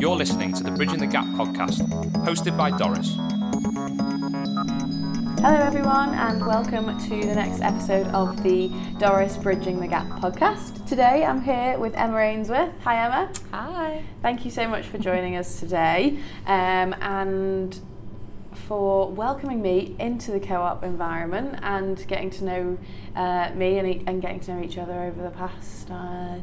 You're listening to the Bridging the Gap podcast, hosted by Doris. Hello, everyone, and welcome to the next episode of the Doris Bridging the Gap podcast. Today I'm here with Emma Ainsworth. Hi, Emma. Hi. Thank you so much for joining us today um, and for welcoming me into the co op environment and getting to know uh, me and, e- and getting to know each other over the past. Uh,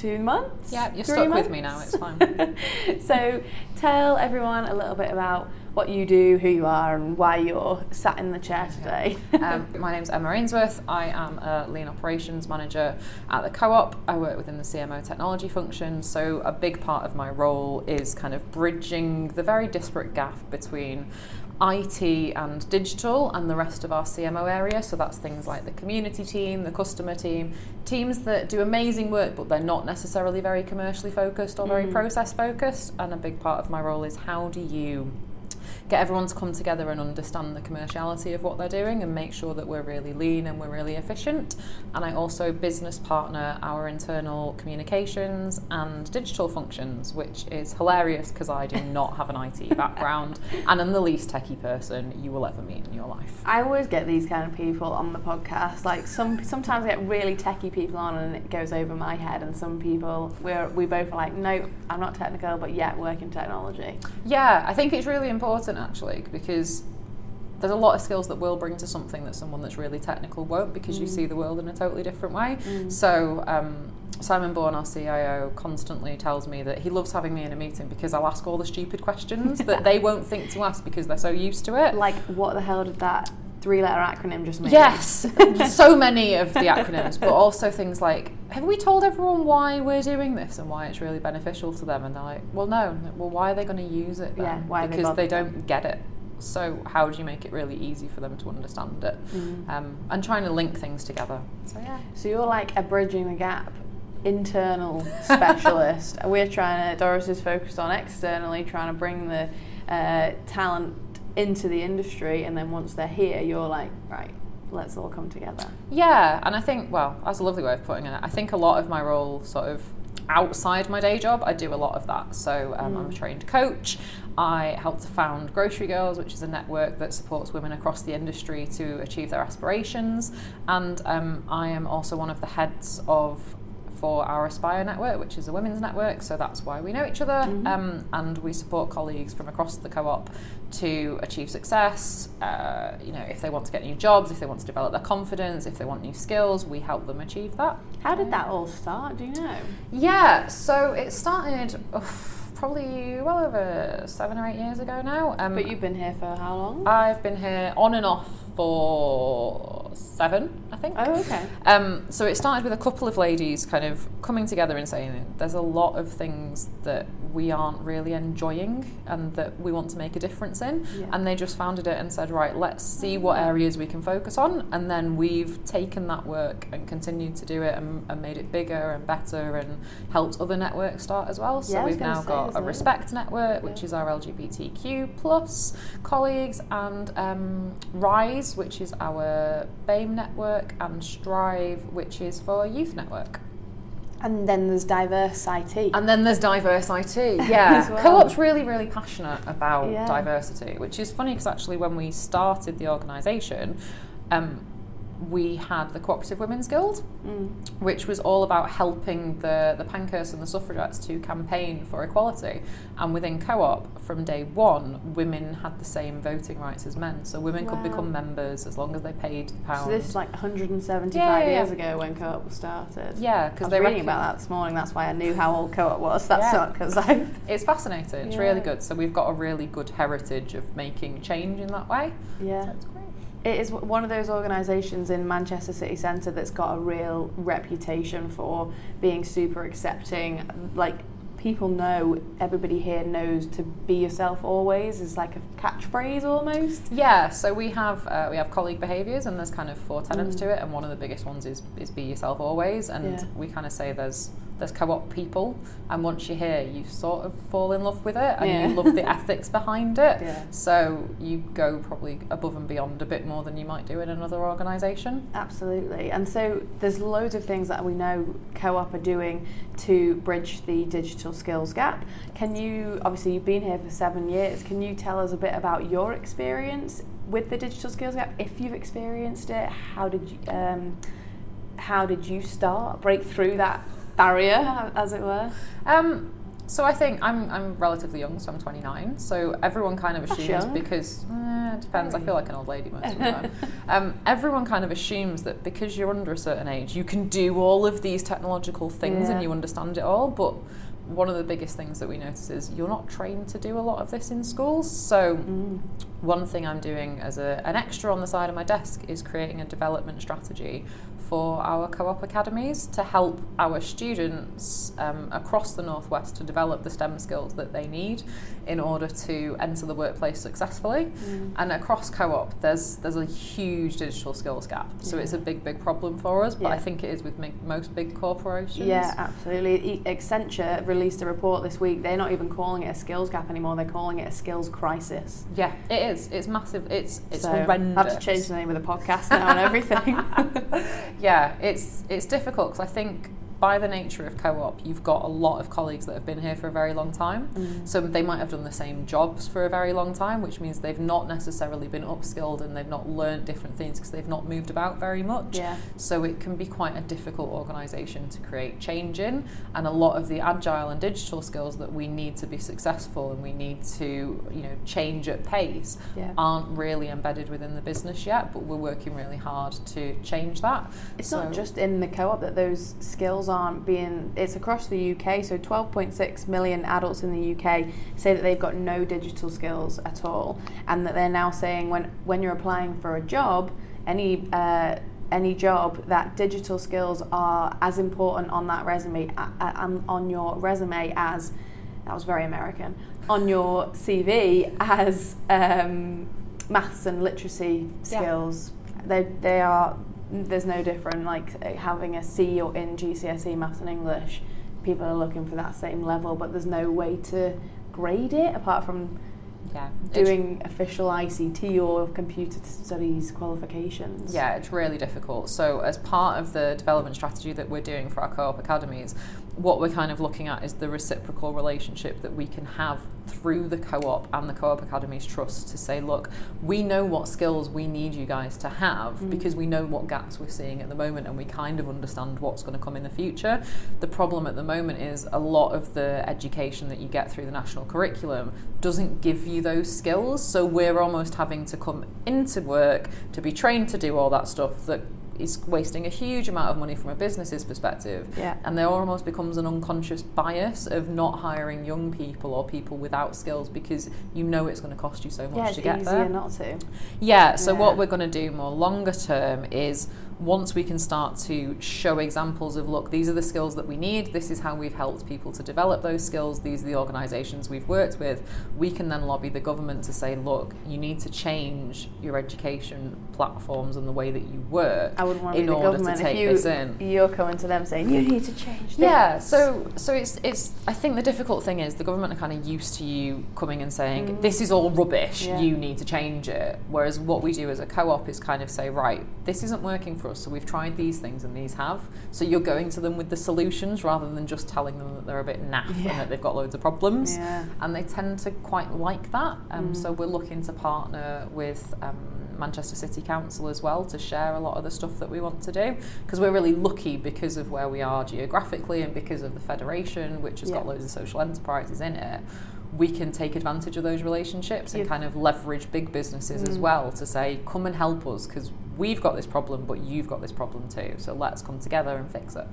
Two months? Yeah, you're Three stuck months? with me now, it's fine. so, tell everyone a little bit about what you do, who you are, and why you're sat in the chair today. um, my name's Emma Ainsworth. I am a lean operations manager at the co op. I work within the CMO technology function. So, a big part of my role is kind of bridging the very disparate gap between IT and digital and the rest of our CMO area. So, that's things like the community team, the customer team, teams that do amazing work, but they're not necessarily very commercially focused or very Mm. process focused. And a big part of my role is how do you get everyone to come together and understand the commerciality of what they're doing and make sure that we're really lean and we're really efficient. And I also business partner our internal communications and digital functions, which is hilarious because I do not have an IT background and I'm the least techie person you will ever meet in your life. I always get these kind of people on the podcast. Like some, sometimes I get really techie people on, and it goes over my head. And some people, we're we both are like, no, I'm not technical, but yet work in technology. Yeah, I think it's really important actually because there's a lot of skills that will bring to something that someone that's really technical won't because you Mm. see the world in a totally different way. Mm. So um, Simon Bourne, our CIO, constantly tells me that he loves having me in a meeting because I'll ask all the stupid questions that they won't think to ask because they're so used to it. Like, what the hell did that three-letter acronym just mean? Yes, so many of the acronyms, but also things like, have we told everyone why we're doing this and why it's really beneficial to them? And they're like, well, no. Well, why are they going to use it then? Yeah, why are they because they don't get it. So how do you make it really easy for them to understand it? Mm. Um, and trying to link things together. So yeah. So you're like a bridging the gap internal specialist. We're trying to. Doris is focused on externally trying to bring the uh, talent into the industry, and then once they're here, you're like, right, let's all come together. Yeah, and I think, well, that's a lovely way of putting it. I think a lot of my role, sort of outside my day job, I do a lot of that. So um, I'm a Mm. trained coach. I helped to found Grocery Girls, which is a network that supports women across the industry to achieve their aspirations. And um, I am also one of the heads of for our Aspire network, which is a women's network, so that's why we know each other. Mhm. Um, and we support colleagues from across the co-op to achieve success. Uh, you know, if they want to get new jobs, if they want to develop their confidence, if they want new skills, we help them achieve that. How did that all start? Do you know? Yeah, so it started oof, probably well over seven or eight years ago now. Um, But you've been here for how long? I've been here on and off for seven, I think. oh, okay. Um, so it started with a couple of ladies kind of coming together and saying there's a lot of things that we aren't really enjoying and that we want to make a difference in. Yeah. And they just founded it and said, right, let's see what areas we can focus on. And then we've taken that work and continued to do it and, and made it bigger and better and helped other networks start as well. So Yeah, we've now say, got a it? Respect network, which Yeah. is our LGBTQ plus colleagues, and um, Rise, which is our BAME network, and Strive, which is for youth network. And then there's diverse IT. And then there's diverse IT. Yeah, well. co-op's really, really passionate about Yeah. diversity, which is funny because actually when we started the organisation, um, we had the Cooperative Women's Guild, Mm. which was all about helping the, the Pankhursts and the suffragettes to campaign for equality. And within co-op, from day one, women had the same voting rights as men. So women could become members as long as they paid the pound. So this is like 175 Yeah, yeah, yeah. years ago when co-op was started. yeah, because they reading reckon- about that this morning. That's why I knew how old co-op was. That's not because I. It's fascinating. It's really good. So we've got a really good heritage of making change in that way. Yeah. So. It is one of those organisations in Manchester City Centre that's got a real reputation for being super accepting. Like people know, everybody here knows to be yourself always is like a catchphrase almost. Yeah, so we have uh, we have colleague behaviours, and there's kind of four tenets Mm. to it, and one of the biggest ones is is be yourself always, and Yeah. we kind of say there's there's co-op people, and once you're here, you sort of fall in love with it, and Yeah. you love the ethics behind it. Yeah. So you go probably above and beyond a bit more than you might do in another organisation. Absolutely. And so there's loads of things that we know Co-op are doing to bridge the digital skills gap. Can you, obviously you've been here for seven years, can you tell us a bit about your experience with the digital skills gap? If you've experienced it, how did you, um, how did you start, break through that barrier, as it were? Um, so I think I'm, I'm relatively young, so I'm 29. So everyone kind of assumes because eh, it depends. I feel like an old lady most of the time. um, everyone kind of assumes that because you're under a certain age, you can do all of these technological things Yeah. and you understand it all. But one of the biggest things that we notice is you're not trained to do a lot of this in schools. So Mm. one thing I'm doing as a, an extra on the side of my desk is creating a development strategy for our co-op academies to help our students um, across the northwest to develop the STEM skills that they need in order to enter the workplace successfully. Mm. And across co-op, there's there's a huge digital skills gap. So it's a big big problem for us. But I think it is with most big corporations. Yeah, absolutely. Accenture released a report this week. They're not even calling it a skills gap anymore. They're calling it a skills crisis. Yeah, it is. It's massive. It's it's so horrendous. I have to change the name of the podcast now and everything. yeah, it's it's difficult because I think by the nature of co-op, you've got a lot of colleagues that have been here for a very long time. Mm. So they might have done the same jobs for a very long time, which means they've not necessarily been upskilled and they've not learned different things because they've not moved about very much. Yeah. So it can be quite a difficult organisation to create change in, and a lot of the agile and digital skills that we need to be successful and we need to, you know, change at pace Yeah. aren't really embedded within the business yet. But we're working really hard to change that. It's So- not just in the co-op that those skills aren't being. It's across the UK. So 12.6 million adults in the UK say that they've got no digital skills at all, and that they're now saying when when you're applying for a job, any uh, any job, that digital skills are as important on that resume uh, uh, on- on your resume as that was very American on your CV as um, maths and literacy Yeah. skills. They they are there's no different like uh, having a C or in GCSE maths and English. People are looking for that same level, but there's no way to grade it apart from Yeah, doing official ICT or computer studies qualifications. Yeah, it's really difficult. So, as part of the development strategy that we're doing for our co op academies, what we're kind of looking at is the reciprocal relationship that we can have through the co op and the co op academies trust to say, look, we know what skills we need you guys to have Mm. because we know what gaps we're seeing at the moment and we kind of understand what's going to come in the future. The problem at the moment is a lot of the education that you get through the national curriculum doesn't give you those skills. So we're almost having to come into work to be trained to do all that stuff that is wasting a huge amount of money from a business's perspective. Yeah. And there almost becomes an unconscious bias of not hiring young people or people without skills because you know it's going to cost you so much Yeah, to get easier there. not to. Yeah, so Yeah. what we're going to do more longer term is once we can start to show examples of look, these are the skills that we need, this is how we've helped people to develop those skills, these are the organisations we've worked with, we can then lobby the government to say, look, you need to change your education platforms and the way that you work I wouldn't want to in the order to take you, this in. you're coming to them saying you need to change this. Yeah, so so it's it's I think the difficult thing is the government are kind of used to you coming and saying Mm. this is all rubbish, Yeah. you need to change it. Whereas what we do as a co-op is kind of say right, this isn't working for us, so we've tried these things and these have. So you're going to them with the solutions rather than just telling them that they're a bit naff Yeah. and that they've got loads of problems. Yeah. And they tend to quite like that. Um, Mm. So we're looking to partner with. Um, Manchester City Council as well to share a lot of the stuff that we want to do because we're really lucky because of where we are geographically and because of the federation which has got loads of social enterprises in it we can take advantage of those relationships and Yeah. kind of leverage big businesses as Mm. well to say come and help us because we've got this problem but you've got this problem too. So let's come together and fix it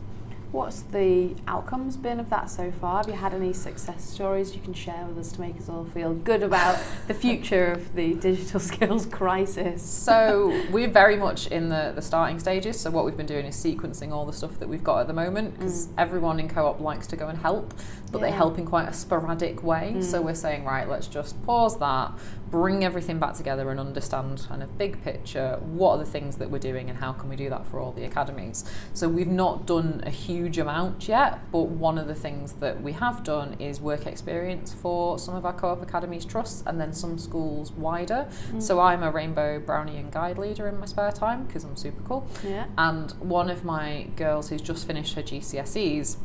What's the outcomes been of that so far? Have you had any success stories you can share with us to make us all feel good about the future of the digital skills crisis? So we're very much in the, the starting stages. So what we've been doing is sequencing all the stuff that we've got at the moment because Mm. everyone in co-op likes to go and help, but they help in quite a sporadic way. So Mm. we're saying, right, let's just pause that, bring everything back together and understand kind of big picture, what are the things that we're doing and how can we do that for all the academies. So we've not done a huge huge amount yet, but one of the things that we have done is work experience for some of our co op academies trusts and then some schools wider. Mm. So I'm a Rainbow Brownie and Guide leader in my spare time because I'm super cool. Yeah. And one of my girls who's just finished her GCSEs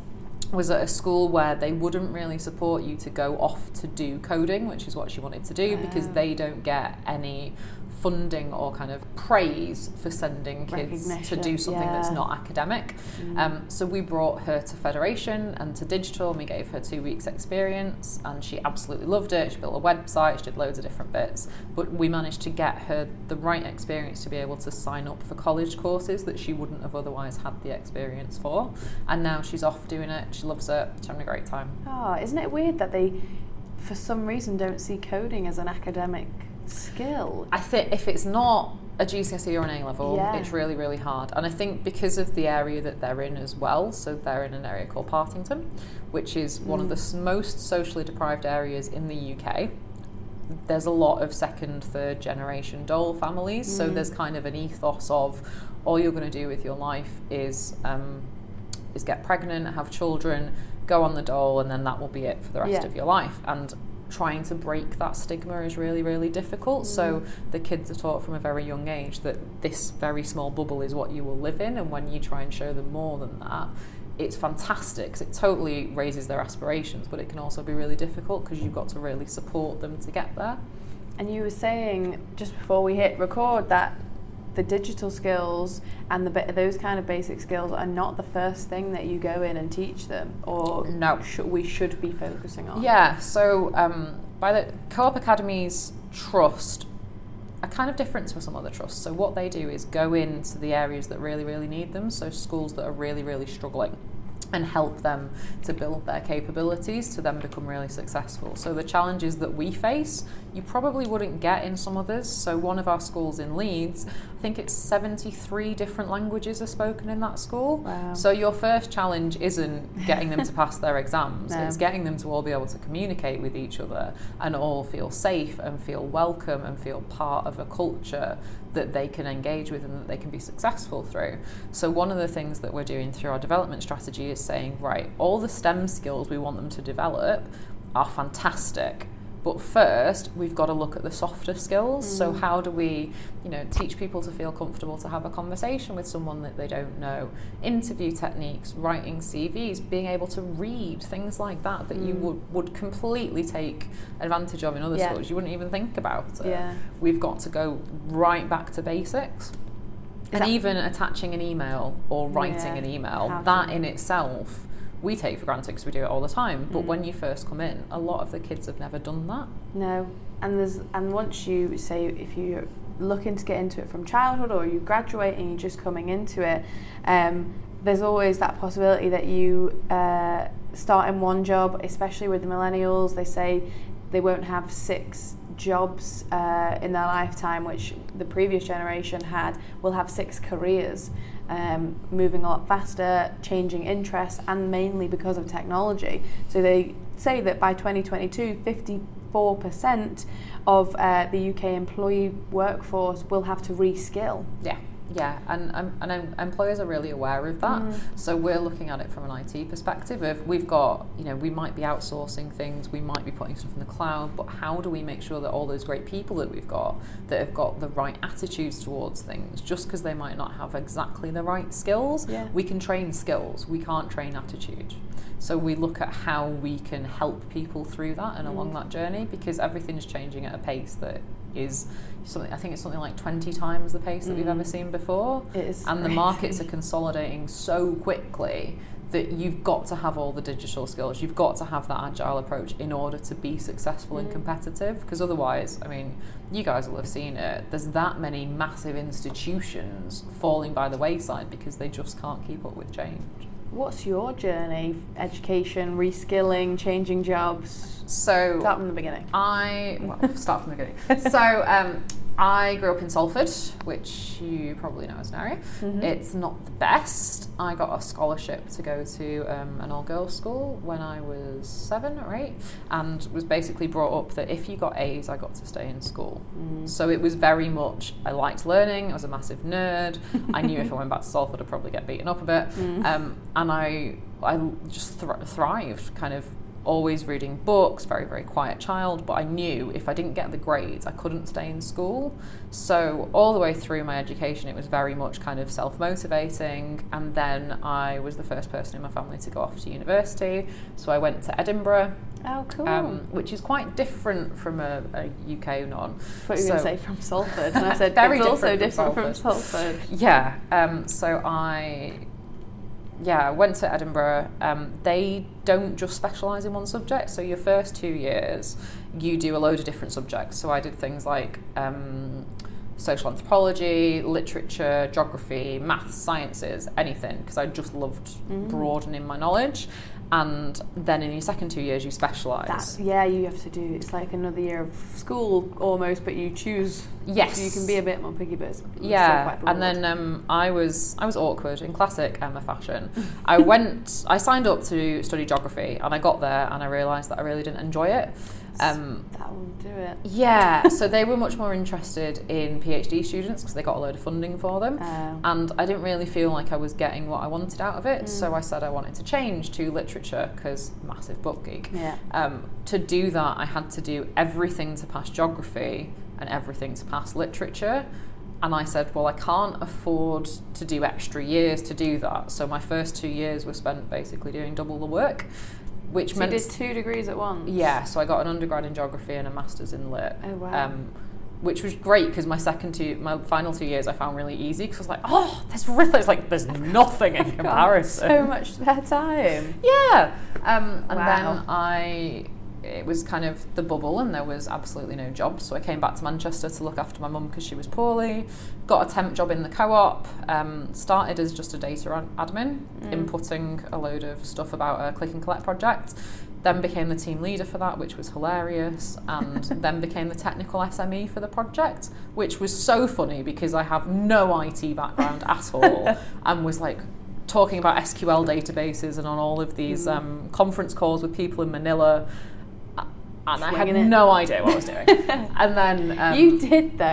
was at a school where they wouldn't really support you to go off to do coding, which is what she wanted to do, because they don't get any funding or kind of praise for sending kids to do something yeah. that's not academic. Mm. Um, so we brought her to Federation and to Digital, and we gave her two weeks' experience, and she absolutely loved it. She built a website, she did loads of different bits, but we managed to get her the right experience to be able to sign up for college courses that she wouldn't have otherwise had the experience for. And now she's off doing it. She loves it. She's having a great time. Oh, isn't it weird that they, for some reason, don't see coding as an academic skill. I think if it's not a GCSE or an A level, yeah. it's really, really hard. And I think because of the area that they're in as well, so they're in an area called Partington, which is one mm. of the mm. most socially deprived areas in the UK. There's a lot of second, third generation dole families, mm. so there's kind of an ethos of all you're going to do with your life is um, is get pregnant, have children, go on the dole, and then that will be it for the rest yeah. of your life. And trying to break that stigma is really, really difficult. Mm. So the kids are taught from a very young age that this very small bubble is what you will live in, and when you try and show them more than that, it's fantastic because it totally raises their aspirations, but it can also be really difficult because you've got to really support them to get there. And you were saying just before we hit record that the digital skills and the those kind of basic skills are not the first thing that you go in and teach them, or no, sh- we should be focusing on. Yeah. So um, by the co-op academies trust a kind of difference to some other trusts. So what they do is go into the areas that really, really need them. So schools that are really, really struggling and help them to build their capabilities to then become really successful. So the challenges that we face, you probably wouldn't get in some others. So one of our schools in Leeds, I think it's 73 different languages are spoken in that school. Wow. So your first challenge isn't getting them to pass their exams, no. it's getting them to all be able to communicate with each other and all feel safe and feel welcome and feel part of a culture that they can engage with and that they can be successful through. So, one of the things that we're doing through our development strategy is saying, right, all the STEM skills we want them to develop are fantastic but first, we've got to look at the softer skills. Mm. So how do we, you know, teach people to feel comfortable to have a conversation with someone that they don't know? Interview techniques, writing CVs, being able to read, things like that that mm. you would, would completely take advantage of in other yeah. schools. You wouldn't even think about it. Yeah. We've got to go right back to basics. Is and even attaching an email or writing yeah, an email, that in itself we take for granted because we do it all the time. But mm. when you first come in, a lot of the kids have never done that. No, and there's and once you say if you're looking to get into it from childhood or you graduate and you're just coming into it, um, there's always that possibility that you uh, start in one job, especially with the millennials. They say they won't have six jobs uh, in their lifetime, which the previous generation had, will have six careers um, moving a lot faster, changing interests, and mainly because of technology. So they say that by 2022, 54% of uh, the UK employee workforce will have to reskill. Yeah. Yeah, and, um, and employers are really aware of that. Mm. So we're looking at it from an IT perspective of we've got, you know, we might be outsourcing things, we might be putting stuff in the cloud, but how do we make sure that all those great people that we've got that have got the right attitudes towards things, just because they might not have exactly the right skills, yeah. we can train skills, we can't train attitude. So we look at how we can help people through that and mm. along that journey because everything's changing at a pace that is something I think it's something like 20 times the pace that mm. we've ever mm. seen before. It is and the markets are consolidating so quickly that you've got to have all the digital skills. You've got to have that agile approach in order to be successful mm. and competitive. Because otherwise, I mean, you guys will have seen it. There's that many massive institutions falling by the wayside because they just can't keep up with change. What's your journey? Education, reskilling, changing jobs? So start from the beginning. I well, start from the beginning. so um, I grew up in Salford, which you probably know as an area. Mhm. It's not the best. I got a scholarship to go to um, an all girls school when I was seven or eight, and was basically brought up that if you got A's, I got to stay in school. Mm. So it was very much, I liked learning, I was a massive nerd. I knew if I went back to Salford, I'd probably get beaten up a bit. Mm. Um, and I, I just thr- thrived, kind of always reading books, very, very quiet child. But I knew if I didn't get the grades, I couldn't stay in school. So all the way through my education, it was very much kind of self motivating. And then I was the first person in my family to go off to university. So I went to Edinburgh, Oh, cool. um, which is quite different from a, a UK non. I thought you were going to say from Salford, and I said Very it's also different different from from Salford. Yeah. Um, so I, yeah, went to Edinburgh. Um, they don't just specialise in one subject. So your first two years, you do a load of different subjects. So I did things like um, social anthropology, literature, geography, maths, sciences, anything, because I just loved Mm. broadening my knowledge. And then in your second two years, you specialise. Yeah, you have to do. It's like another year of school almost, but you choose. Yes. So you can be a bit more picky, but Yeah, and then um, I was I was awkward in classic Emma fashion. I went, I signed up to study geography, and I got there, and I realised that I really didn't enjoy it. Um, that will do it. yeah, so they were much more interested in PhD students because they got a load of funding for them. Um, And I didn't really feel like I was getting what I wanted out of it, so Mm. I said I wanted to change to literature because massive book geek. yeah. Um, to do that, I had to do everything to pass geography and everything to pass literature. And I said, well, I can't afford to do extra years to do that. So my first two years were spent basically doing double the work, which So you did two degrees at once. yeah. So I got an undergrad in geography and a master's in lit. Oh wow. Um, which was great because my second two, my final two years, I found really easy because I was like, oh, there's really, it's like there's nothing in comparison. so much spare time. Yeah. Um, and Wow. then I, it was kind of the bubble, and there was absolutely no jobs. So I came back to Manchester to look after my mum because she was poorly. Got a temp job in the co-op. Um, started as just a data admin, Mm. inputting a load of stuff about a click and collect project. Then became the team leader for that, which was hilarious, and then became the technical SME for the project, which was so funny because I have no IT background at all, and was like talking about SQL databases and on all of these Mm. um, conference calls with people in Manila. And I had no idea what I was doing. and then um, you did though,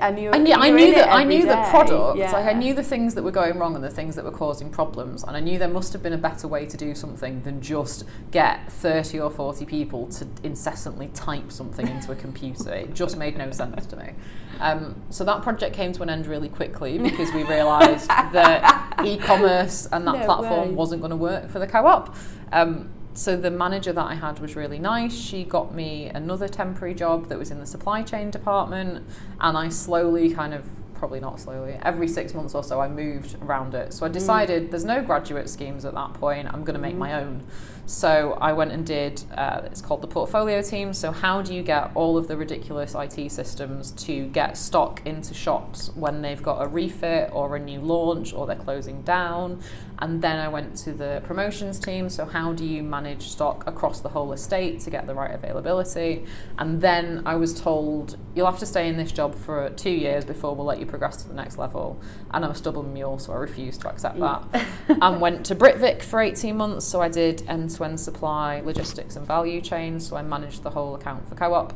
and you. I knew, you I knew that I knew the day. product. Yeah. Like I knew the things that were going wrong and the things that were causing problems, and I knew there must have been a better way to do something than just get thirty or forty people to incessantly type something into a computer. It just made no sense to me. Um, so that project came to an end really quickly because we realised that e-commerce and that No platform way. wasn't going to work for the co-op. Um, so the manager that I had was really nice. She got me another temporary job that was in the supply chain department, and I slowly kind of probably not slowly every six months or so I moved around it. So I decided there's no graduate schemes at that point. I'm going to make my own. So I went and did. Uh, it's called the portfolio team. So how do you get all of the ridiculous IT systems to get stock into shops when they've got a refit or a new launch or they're closing down? And then I went to the promotions team. So, how do you manage stock across the whole estate to get the right availability? And then I was told, you'll have to stay in this job for two years before we'll let you progress to the next level. And I'm a stubborn mule, so I refused to accept that. and went to Britvic for 18 months. So, I did end to end supply, logistics, and value chains. So, I managed the whole account for co op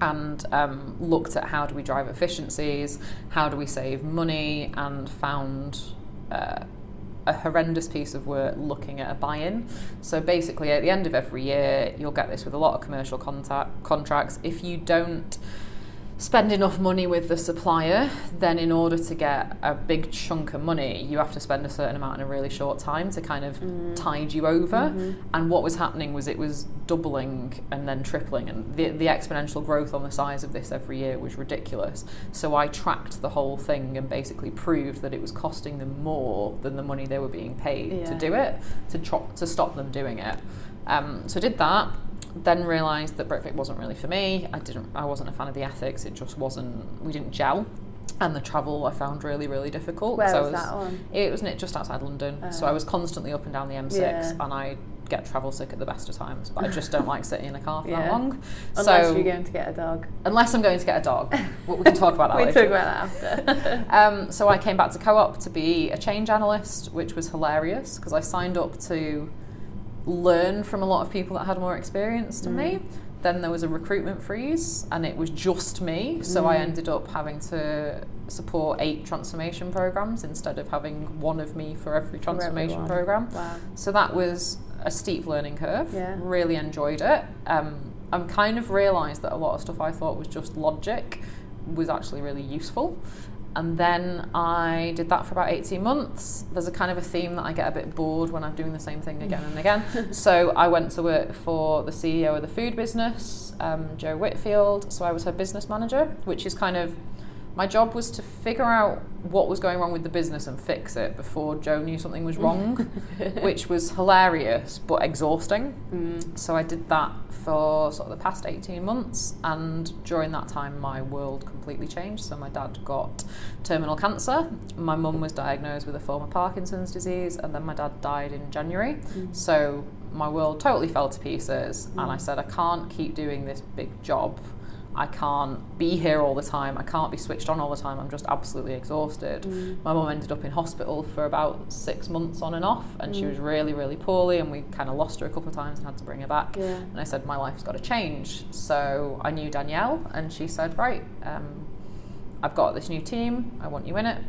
and um, looked at how do we drive efficiencies, how do we save money, and found uh, a horrendous piece of work looking at a buy-in. So basically, at the end of every year, you'll get this with a lot of commercial contact contracts. If you don't spend enough money with the supplier, then in order to get a big chunk of money, you have to spend a certain amount in a really short time to kind of tide you over. Mhm. And what was happening was it was doubling and then tripling, and the, the exponential growth on the size of this every year was ridiculous. So I tracked the whole thing and basically proved that it was costing them more than the money they were being paid to do it, to, tro- to stop them doing it. Um, so I did that. Then realised that Britvic wasn't really for me. I didn't. I wasn't a fan of the ethics. It just wasn't. We didn't gel, and the travel I found really, really difficult. Where So I was that one? It was just outside London, so Oh. I was constantly up and down the M6, Yeah. and I get travel sick at the best of times, but I just don't like sitting in a car for Yeah. that long. Unless so you're going to get a dog. unless I'm going to get a dog, well, we can talk about that we later. talk about that after. Um, so I came back to co-op to be a change analyst, which was hilarious because I signed up to learn from a lot of people that had more experience than me. Then there was a recruitment freeze, and it was just me. So I ended up having to support eight transformation programs instead of having one of me for every transformation everyone. program. Wow. So that was a steep learning curve. Yeah. Really enjoyed it. Um, I'm kind of realised that a lot of stuff I thought was just logic was actually really useful. And then I did that for about 18 months. There's a kind of a theme that I get a bit bored when I'm doing the same thing again and again. so I went to work for the CEO of the food business, um, Jo Whitfield. So I was her business manager, which is kind of my job was to figure out what was going wrong with the business and fix it before Jo knew something was wrong, which was hilarious but exhausting. Mm. So I did that for sort of the past 18 months, and during that time, my world completely changed. So my dad got terminal cancer, my mum was diagnosed with a form of Parkinson's disease, and then my dad died in January. So my world totally fell to pieces, and I said, I can't keep doing this big job. I can't be here all the time. I can't be switched on all the time. I'm just absolutely exhausted. My mum ended up in hospital for about six months on and off, and she was really, really poorly, and we kind of lost her a couple of times and had to bring her back. Yeah. And I said, My life's got to change. So I knew Danielle, and she said, Right, um, I've got this new team. I want you in it.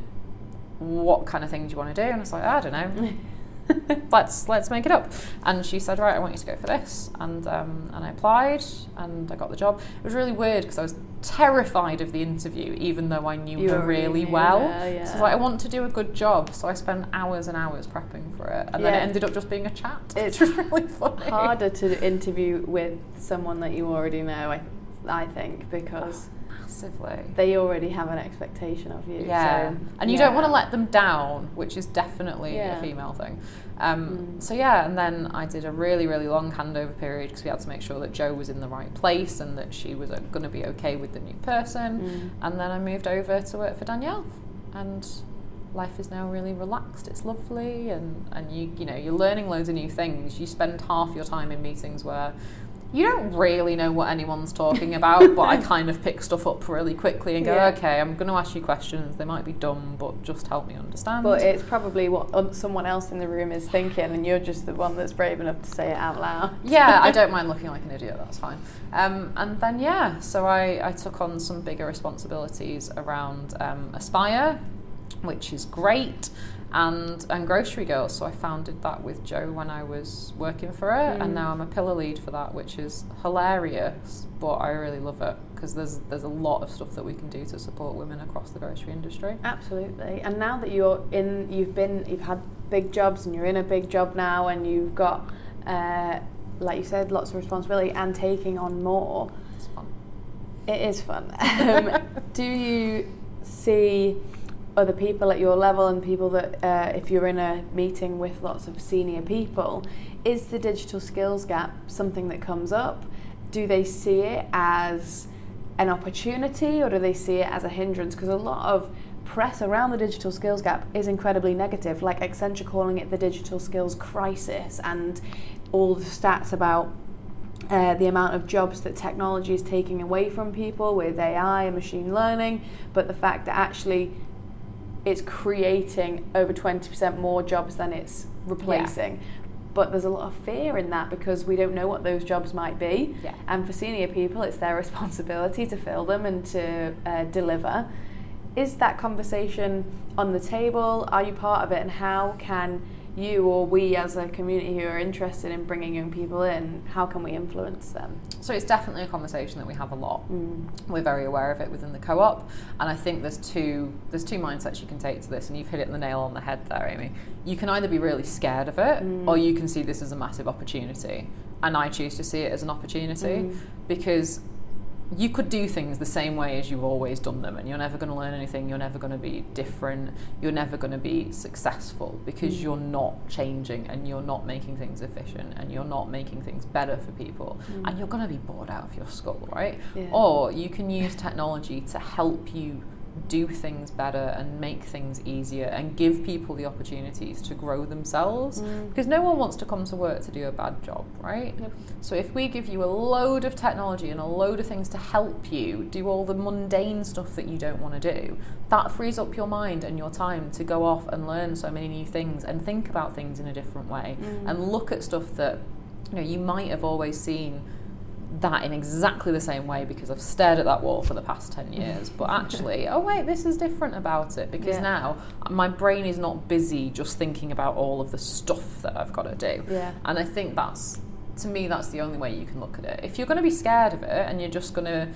What kind of thing do you want to do? And I was like, I don't know. let's let's make it up. And she said, right, I want you to go for this. And um, and I applied, and I got the job. It was really weird because I was terrified of the interview, even though I knew You her really well. her, So I was like, I want to do a good job. So I spent hours and hours prepping for it, and then it ended up just being a chat. It's which was really funny. Harder to interview with someone that you already know, I, I think, because Massively. they already have an expectation of you. Yeah, so, and you yeah. don't want to let them down, which is definitely Yeah. a female thing. Um, Mm. So yeah, and then I did a really, really long handover period because we had to make sure that Jo was in the right place and that she was going to be okay with the new person. Mm. And then I moved over to work for Danielle, and life is now really relaxed. It's lovely, and and you you know you're learning loads of new things. You spend half your time in meetings where you don't really know what anyone's talking about, but I kind of pick stuff up really quickly and go, Yeah. okay, I'm going to ask you questions. They might be dumb, but just help me understand. But it's probably what um, someone else in the room is thinking, and you're just the one that's brave enough to say it out loud. yeah, I don't mind looking like an idiot. That's fine. Um, and then yeah, so I, I took on some bigger responsibilities around um, Aspire, which is great, and and Grocery Girls. So I founded that with Jo when I was working for her, Mm. and now I'm a pillar lead for that, which is hilarious. But I really love it because there's there's a lot of stuff that we can do to support women across the grocery industry. Absolutely. And now that you're in, you've been, you've had big jobs, and you're in a big job now, and you've got, uh, like you said, lots of responsibility and taking on more. It's fun. It is fun. Um, do you see other people at your level and people that, uh, if you're in a meeting with lots of senior people, is the digital skills gap something that comes up? Do they see it as an opportunity or do they see it as a hindrance? Because a lot of press around the digital skills gap is incredibly negative, like Accenture calling it the digital skills crisis and all the stats about uh, the amount of jobs that technology is taking away from people with AI and machine learning, but the fact that actually it's creating over 20% more jobs than it's replacing. But there's a lot of fear in that because we don't know what those jobs might be. Yeah. And for senior people, it's their responsibility to fill them and to uh, deliver. Is that conversation on the table? Are you part of it? And how can you or we as a community who are interested in bringing young people in, how can we influence them? So it's definitely a conversation that we have a lot. Mm. We're very aware of it within the co-op, and I think there's two there's two mindsets you can take to this, and you've hit it the nail on the head there, Amy. You can either be really scared of it, Mm. or you can see this as a massive opportunity. And I choose to see it as an opportunity Mm. because you could do things the same way as you've always done them and you're never going to learn anything you're never going to be different you're never going to be successful because Mm. you're not changing and you're not making things efficient and you're not making things better for people Mm. and you're going to be bored out of your skull right Yeah. or you can use technology to help you do things better and make things easier and give people the opportunities to grow themselves Mm. because no one wants to come to work to do a bad job, right? Yep. So if we give you a load of technology and a load of things to help you do all the mundane stuff that you don't want to do, that frees up your mind and your time to go off and learn so many new things and think about things in a different way Mm. and look at stuff that you know you might have always seen that in exactly the same way because I've stared at that wall for the past 10 years but actually oh wait this is different about it because Yeah. now my brain is not busy just thinking about all of the stuff that I've got to do Yeah. and I think that's, to me, that's the only way you can look at it. If you're going to be scared of it and you're just going to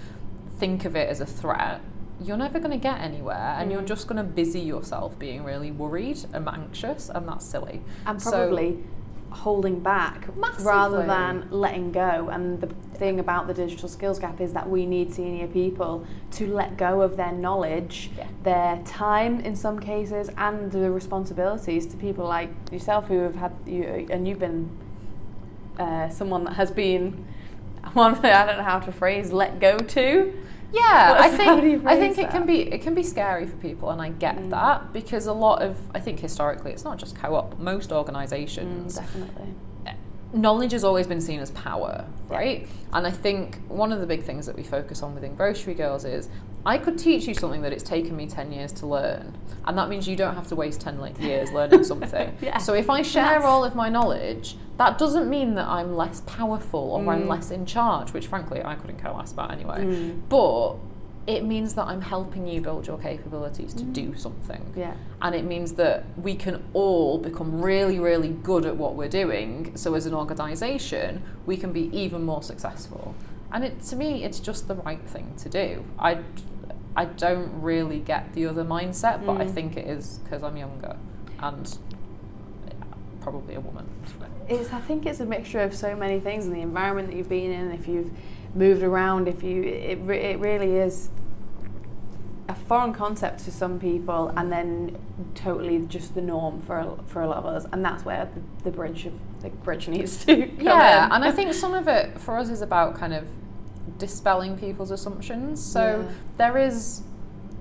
think of it as a threat, you're never going to get anywhere and you're Mm. just going to busy yourself being really worried and anxious, and that's silly. and So- probably holding back Massively. rather than letting go. And the thing about the digital skills gap is that we need senior people to let go of their knowledge, Yeah. their time in some cases, and the responsibilities to people like yourself who have had you and you've been uh, someone that has been one I don't know how to phrase let go to. Yeah, I how do you think I think it can be it can be scary for people, and I get Mm. that because a lot of I think historically it's not just co-op, most Mm, organisations definitely. Knowledge has always been seen as power, right? And I think one of the big things that we focus on within Grocery Girls is I could teach you something that it's taken me 10 years to learn. And that means you don't have to waste 10 like, years learning something. Yeah. So if I share all of my knowledge, that doesn't mean that I'm less powerful or I'm Mm. less in charge, which frankly I couldn't care less about anyway. Mm. But it means that I'm helping you build your capabilities to Mm. do something Yeah. and it means that we can all become really really good at what we're doing so as an organization we can be even more successful and it to me it's just the right thing to do i i don't really get the other mindset but i Mm. think it is because i'm younger and probably a woman It's, I think it's a mixture of so many things and the environment that you've been in, if you've moved around, if you, it, it really is a foreign concept to some people and then totally just the norm for a, for a lot of us. And that's where the, the bridge of, the bridge needs to come yeah in. and i think some of it for us is about kind of dispelling people's assumptions so Yeah. there is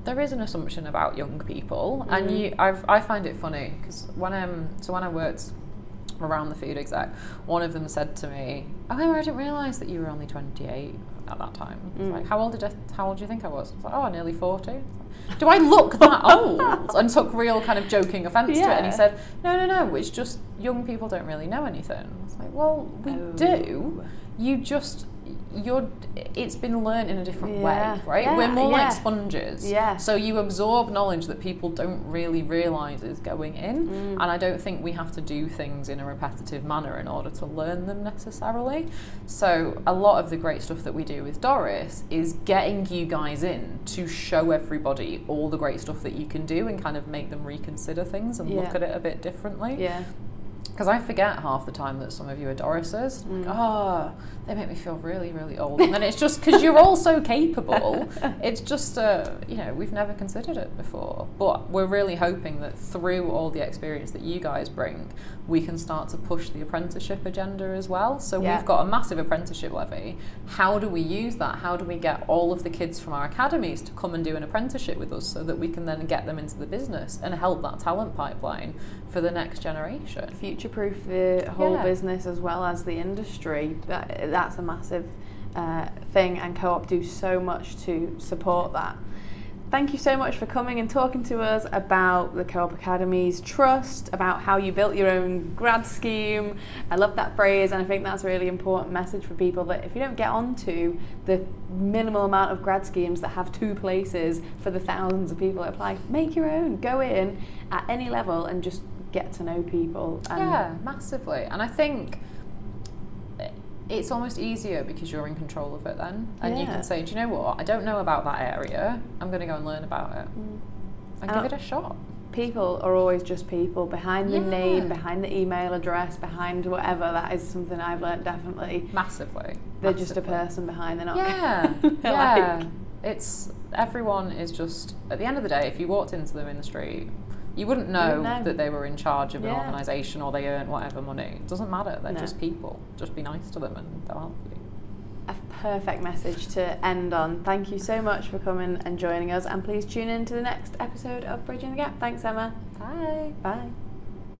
there is an assumption about young people and Mhm. you I've, i find it funny because when um so when i worked around the food exec one of them said to me oh i didn't realize that you were only 28 at that time Mm. like how old did I, how old do you think i was, I was like, oh nearly 40 do I look that old? And took real kind of joking offence to it. And he said, no, no, no, it's just young people don't really know anything. I was like, well, we Oh. do. You just, you're, it's been learned in a different Yeah. way, right? Yeah, We're more yeah. like sponges. Yeah. So you absorb knowledge that people don't really realise is going in. Mm. And I don't think we have to do things in a repetitive manner in order to learn them necessarily. So a lot of the great stuff that we do with Doris is getting you guys in to show everybody all the great stuff that you can do and kind of make them reconsider things and look at it a bit differently. Yeah. Because I forget half the time that some of you are Dorises. Mm. Like, oh, they make me feel really, really old. And then it's just because you're all so capable. It's just, uh, you know, we've never considered it before. But we're really hoping that through all the experience that you guys bring, we can start to push the apprenticeship agenda as well. So Yeah. we've got a massive apprenticeship levy. How do we use that? How do we get all of the kids from our academies to come and do an apprenticeship with us so that we can then get them into the business and help that talent pipeline for the next generation? future proof the whole Yeah. business as well as the industry. That, that's a massive uh, thing, and Co op do so much to support that. Thank you so much for coming and talking to us about the Co op Academy's trust, about how you built your own grad scheme. I love that phrase, and I think that's a really important message for people that if you don't get onto the minimal amount of grad schemes that have two places for the thousands of people that apply, make your own. Go in at any level and just get to know people. And yeah, massively. And I think it's almost easier because you're in control of it then. And you can say, do you know what? I don't know about that area. I'm going to go and learn about it Mm. and And give it a shot. people are always just people behind the name, behind the email address, behind whatever. That is something I've learned definitely. Massively. They're just a person behind. They're not. Yeah, they're yeah. like- It's everyone is just at the end of the day. If you walked into them in the street, you wouldn't know, know. that they were in charge of an organisation or they earned whatever money. It doesn't matter. They're no. just people. Just be nice to them and they'll help you. A perfect message to end on. Thank you so much for coming and joining us, and please tune in to the next episode of Bridging the Gap. Thanks, Emma. Bye. Bye.